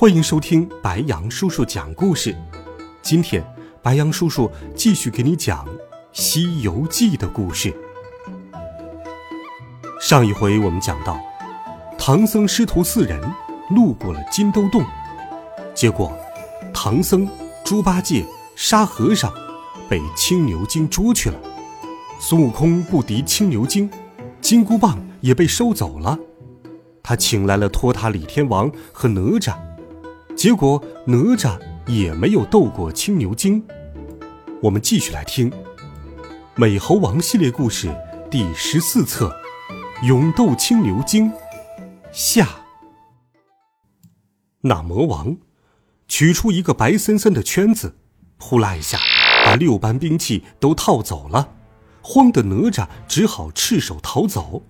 欢迎收听白羊叔叔讲故事。今天，白羊叔叔继续给你讲《西游记》的故事。上一回我们讲到，唐僧师徒四人路过了金兜洞，结果，唐僧、猪八戒、沙和尚被青牛精捉去了。孙悟空不敌青牛精，金箍棒也被收走了。他请来了托塔李天王和哪吒。结果哪吒也没有斗过青牛精。我们继续来听《美猴王》系列故事第十四册《勇斗青牛精》下。那魔王取出一个白森森的圈子，呼啦一下把六般兵器都套走了，慌得哪吒只好赤手逃走。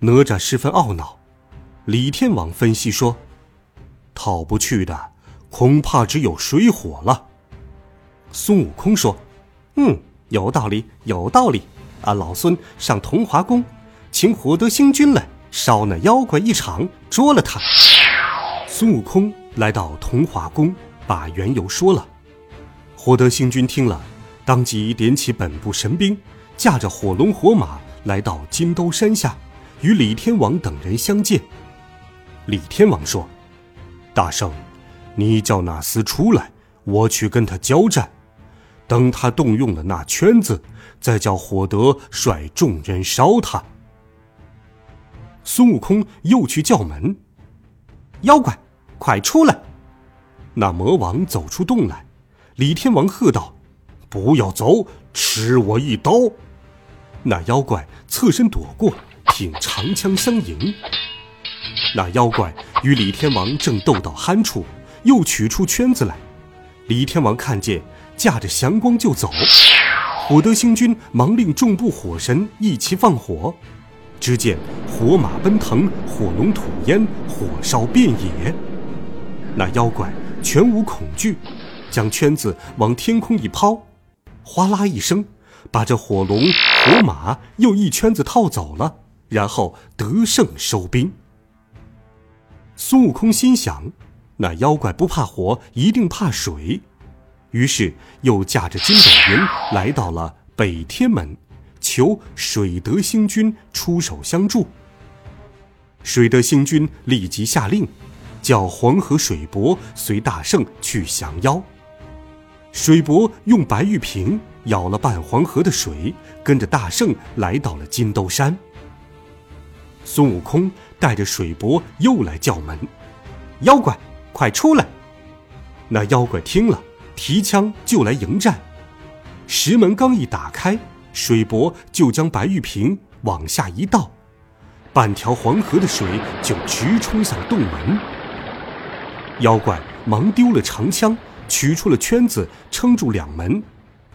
哪吒十分懊恼。李天王分析说。讨不去的，恐怕只有水火了。孙悟空说：“嗯，有道理，有道理。啊，老孙上同华宫，请火德星君来烧那妖怪一场，捉了他。”孙悟空来到同华宫，把缘由说了。火德星君听了，当即点起本部神兵，驾着火龙火马来到金兜山下，与李天王等人相见。李天王说。大圣，你叫那厮出来，我去跟他交战。等他动用了那圈子，再叫火德率众人烧他。孙悟空又去叫门：“妖怪，快出来！”那魔王走出洞来，李天王喝道：“不要走，吃我一刀！”那妖怪侧身躲过，挺长枪相迎。那妖怪与李天王正斗到酣处，又取出圈子来。李天王看见，驾着祥光就走。火德星君忙令众部火神一齐放火。只见火马奔腾，火龙吐烟，火烧遍野。那妖怪全无恐惧，将圈子往天空一抛，哗啦一声，把这火龙、火马又一圈子套走了，然后得胜收兵。孙悟空心想：“那妖怪不怕火，一定怕水。”于是又驾着筋斗云来到了北天门，求水德星君出手相助。水德星君立即下令，叫黄河水伯随大圣去降妖。水伯用白玉瓶舀了半黄河的水，跟着大圣来到了金兜山。孙悟空带着水伯又来叫门：“妖怪，快出来！”那妖怪听了，提枪就来迎战。石门刚一打开，水伯就将白玉瓶往下一倒，半条黄河的水就直冲向洞门。妖怪忙丢了长枪，取出了圈子撑住两门。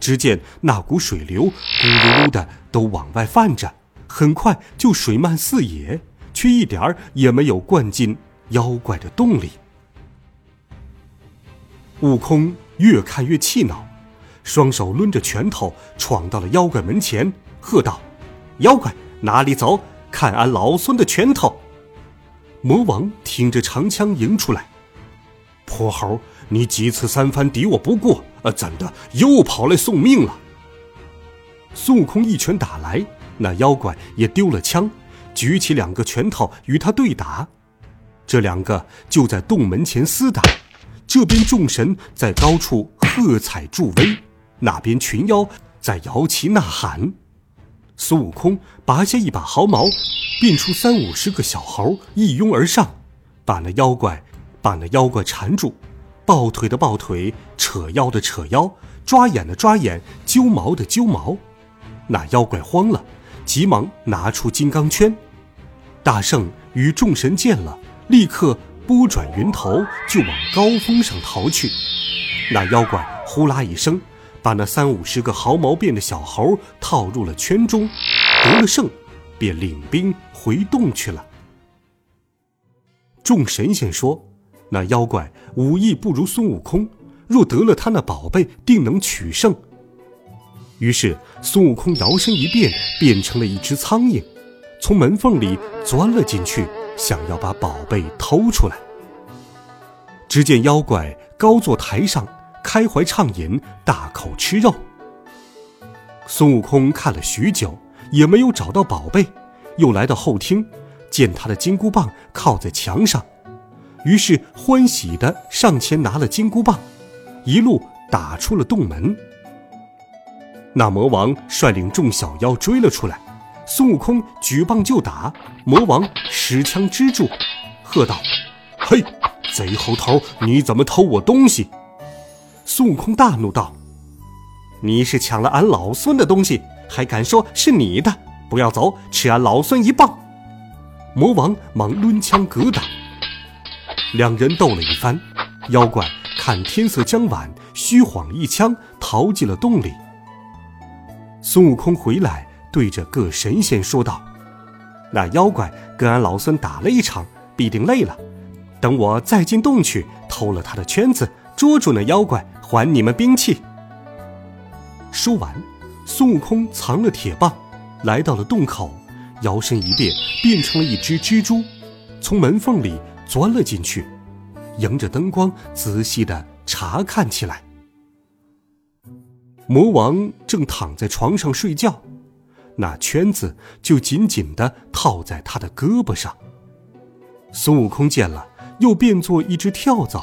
只见那股水流咕噜噜的都往外泛着。很快就水漫四野，却一点儿也没有灌进妖怪的洞里。悟空越看越气恼，双手抡着拳头闯到了妖怪门前，喝道：“妖怪哪里走？看俺老孙的拳头！”魔王挺着长枪迎出来：“泼猴，你几次三番敌我不过，呃，怎的又跑来送命了？”孙悟空一拳打来。那妖怪也丢了枪，举起两个拳头与他对打。这两个就在洞门前厮打，这边众神在高处喝彩助威，那边群妖在摇旗呐喊。孙悟空拔下一把毫毛，变出三五十个小猴，一拥而上，把那妖怪，把那妖怪缠住，抱腿的抱腿，扯腰的扯腰，抓眼的抓眼，揪毛的揪毛。那妖怪慌了。急忙拿出金刚圈，大圣与众神见了，立刻拨转云头就往高峰上逃去。那妖怪呼啦一声，把那三五十个毫毛变的小猴套入了圈中，得了胜，便领兵回洞去了。众神仙说：“那妖怪武艺不如孙悟空，若得了他那宝贝，定能取胜。”于是孙悟空摇身一变，变成了一只苍蝇，从门缝里钻了进去，想要把宝贝偷出来。只见妖怪高坐台上，开怀畅饮，大口吃肉。孙悟空看了许久，也没有找到宝贝，又来到后厅，见他的金箍棒靠在墙上，于是欢喜的上前拿了金箍棒，一路打出了洞门。那魔王率领众小妖追了出来，孙悟空举棒就打，魔王使枪支住，喝道：“嘿，贼猴头，你怎么偷我东西？”孙悟空大怒道：“你是抢了俺老孙的东西，还敢说是你的？不要走，吃俺老孙一棒！”魔王忙抡枪格挡，两人斗了一番，妖怪看天色将晚，虚晃一枪逃进了洞里。孙悟空回来，对着各神仙说道：“那妖怪跟俺老孙打了一场，必定累了。等我再进洞去，偷了他的圈子，捉住那妖怪，还你们兵器。”说完，孙悟空藏了铁棒，来到了洞口，摇身一变，变成了一只蜘蛛，从门缝里钻了进去，迎着灯光仔细的查看起来。魔王正躺在床上睡觉，那圈子就紧紧的套在他的胳膊上。孙悟空见了，又变作一只跳蚤，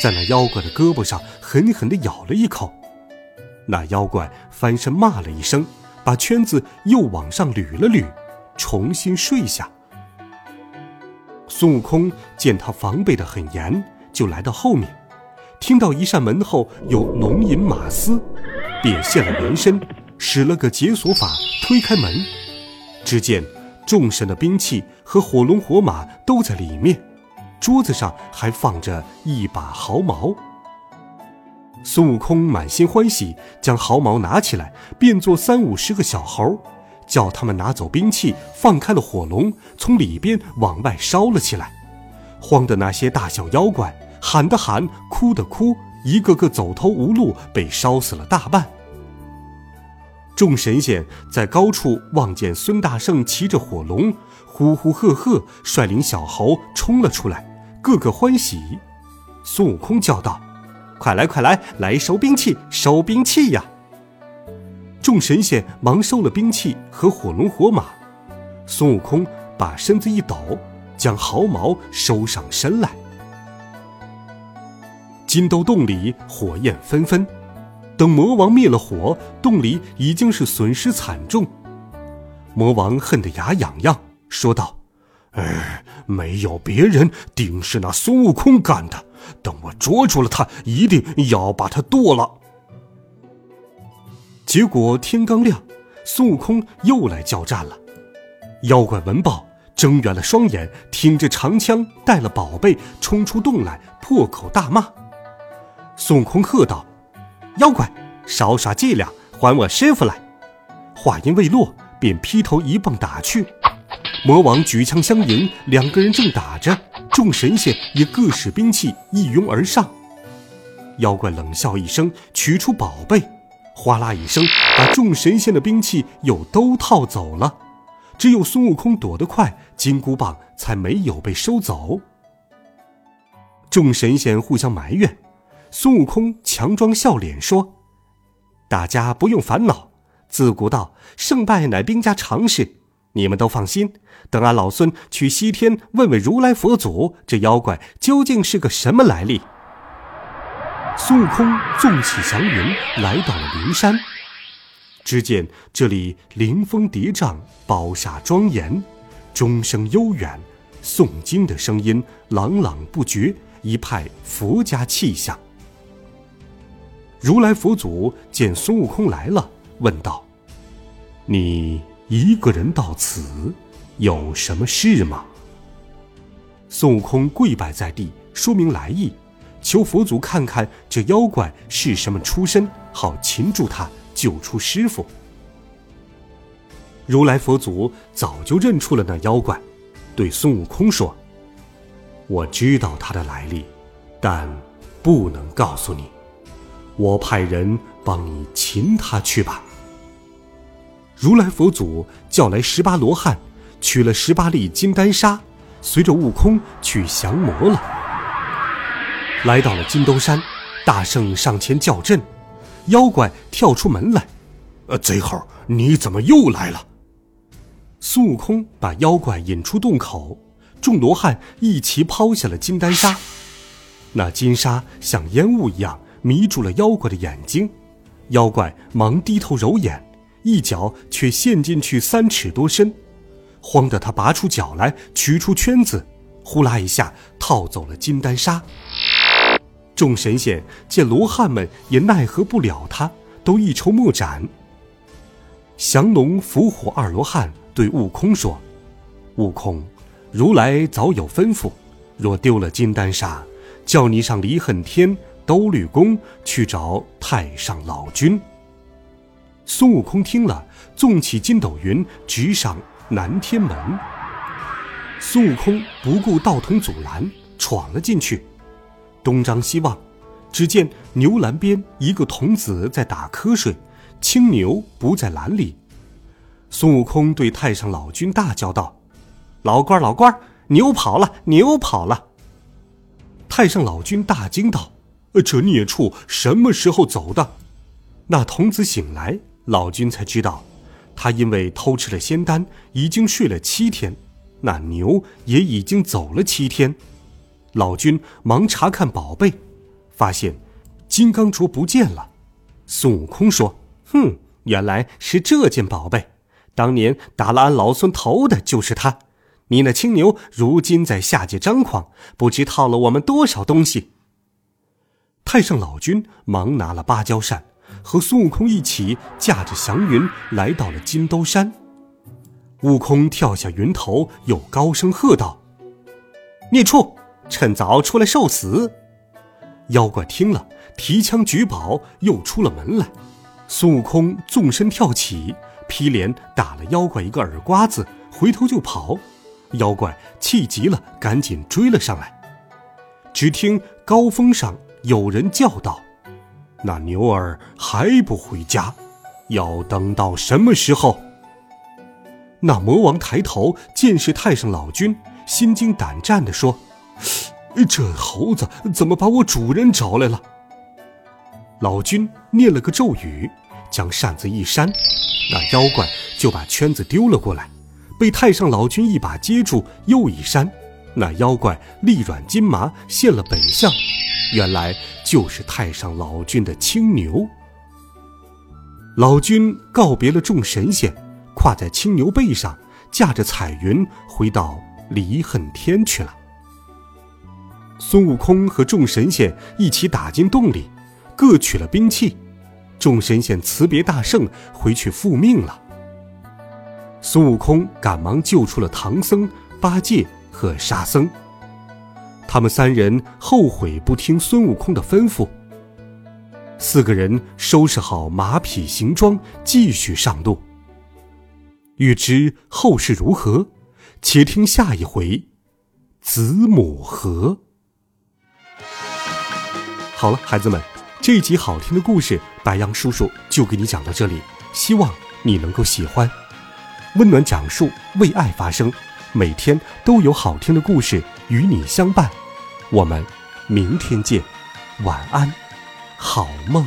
在那妖怪的胳膊上狠狠的咬了一口。那妖怪翻身骂了一声，把圈子又往上捋了捋，重新睡下。孙悟空见他防备的很严，就来到后面，听到一扇门后有龙吟马嘶。便现了原身，使了个解锁法，推开门，只见众神的兵器和火龙火马都在里面，桌子上还放着一把毫毛。孙悟空满心欢喜，将毫毛拿起来，变作三五十个小猴，叫他们拿走兵器，放开了火龙，从里边往外烧了起来，慌的那些大小妖怪喊的喊，哭的哭。一个个走投无路，被烧死了大半。众神仙在高处望见孙大圣骑着火龙，呼呼喝喝，率领小猴冲了出来，个个欢喜。孙悟空叫道：“快来，快来，来收兵器，收兵器呀！”众神仙忙收了兵器和火龙火马。孙悟空把身子一抖，将毫毛收上身来。金兜洞里火焰纷纷，等魔王灭了火，洞里已经是损失惨重。魔王恨得牙痒痒，说道：“哎，没有别人，定是那孙悟空干的。等我捉住了他，一定要把他剁了。”结果天刚亮，孙悟空又来交战了。妖怪闻报，睁圆了双眼，挺着长枪，带了宝贝，冲出洞来，破口大骂。孙悟空喝道：“妖怪，少耍伎俩，还我师傅来！”话音未落，便劈头一棒打去。魔王举枪相迎，两个人正打着，众神仙也各使兵器，一拥而上。妖怪冷笑一声，取出宝贝，哗啦一声，把众神仙的兵器又都套走了。只有孙悟空躲得快，金箍棒才没有被收走。众神仙互相埋怨。孙悟空强装笑脸说：“大家不用烦恼，自古道胜败乃兵家常事，你们都放心。等俺老孙去西天问问如来佛祖，这妖怪究竟是个什么来历。”孙悟空纵起祥云，来到了灵山。只见这里灵峰叠嶂，宝刹庄严，钟声悠远，诵经的声音朗朗不绝，一派佛家气象。如来佛祖见孙悟空来了，问道：“你一个人到此，有什么事吗？”孙悟空跪拜在地，说明来意，求佛祖看看这妖怪是什么出身，好擒住他，救出师傅。如来佛祖早就认出了那妖怪，对孙悟空说：“我知道他的来历，但不能告诉你。我派人帮你擒他去吧。”如来佛祖叫来十八罗汉，取了十八粒金丹砂，随着悟空去降魔了。来到了金兜山，大圣上前叫阵，妖怪跳出门来：“呃，贼猴，你怎么又来了？”孙悟空把妖怪引出洞口，众罗汉一齐抛下了金丹砂。那金沙像烟雾一样迷住了妖怪的眼睛，妖怪忙低头揉眼，一脚却陷进去三尺多深，慌得他拔出脚来取出圈子，呼啦一下套走了金丹砂。众神仙见罗汉们也奈何不了他，都一筹莫展。降龙伏虎二罗汉。对悟空说：“悟空，如来早有吩咐，若丢了金丹砂，叫你上离恨天兜率宫去找太上老君。”孙悟空听了，纵起筋斗云，直上南天门。孙悟空不顾道童阻拦，闯了进去，东张西望，只见牛栏边一个童子在打瞌睡，青牛不在栏里。孙悟空对太上老君大叫道：“老官老官牛跑了，牛跑了！”太上老君大惊道：“这孽畜什么时候走的？”那童子醒来，老君才知道，他因为偷吃了仙丹，已经睡了七天，那牛也已经走了七天。老君忙查看宝贝，发现金刚镯不见了。孙悟空说：“哼，原来是这件宝贝。”当年打了俺老孙头的就是他，你那青牛如今在下界张狂，不知套了我们多少东西。太上老君忙拿了芭蕉扇，和孙悟空一起驾着祥云来到了金兜山。悟空跳下云头，又高声喝道：“孽畜，趁早出来受死！”妖怪听了，提枪举宝，又出了门来。孙悟空纵身跳起。劈脸打了妖怪一个耳刮子，回头就跑。妖怪气急了，赶紧追了上来。只听高峰上有人叫道：“那牛儿还不回家，要等到什么时候？”那魔王抬头见是太上老君，心惊胆战地说：“ 这猴子怎么把我主人找来了？”老君念了个咒语，将扇子一扇。那妖怪就把圈子丢了过来，被太上老君一把接住，又一扇，那妖怪力软筋麻，现了本相，原来就是太上老君的青牛。老君告别了众神仙，跨在青牛背上，驾着彩云回到离恨天去了。孙悟空和众神仙一起打进洞里，各取了兵器。众神仙辞别大圣，回去复命了。孙悟空赶忙救出了唐僧、八戒和沙僧。他们三人后悔不听孙悟空的吩咐。四个人收拾好马匹行装，继续上路。欲知后事如何，且听下一回。子母河。好了，孩子们。这一集好听的故事，白杨叔叔就给你讲到这里，希望你能够喜欢。温暖讲述，为爱发声，每天都有好听的故事与你相伴。我们明天见，晚安，好梦。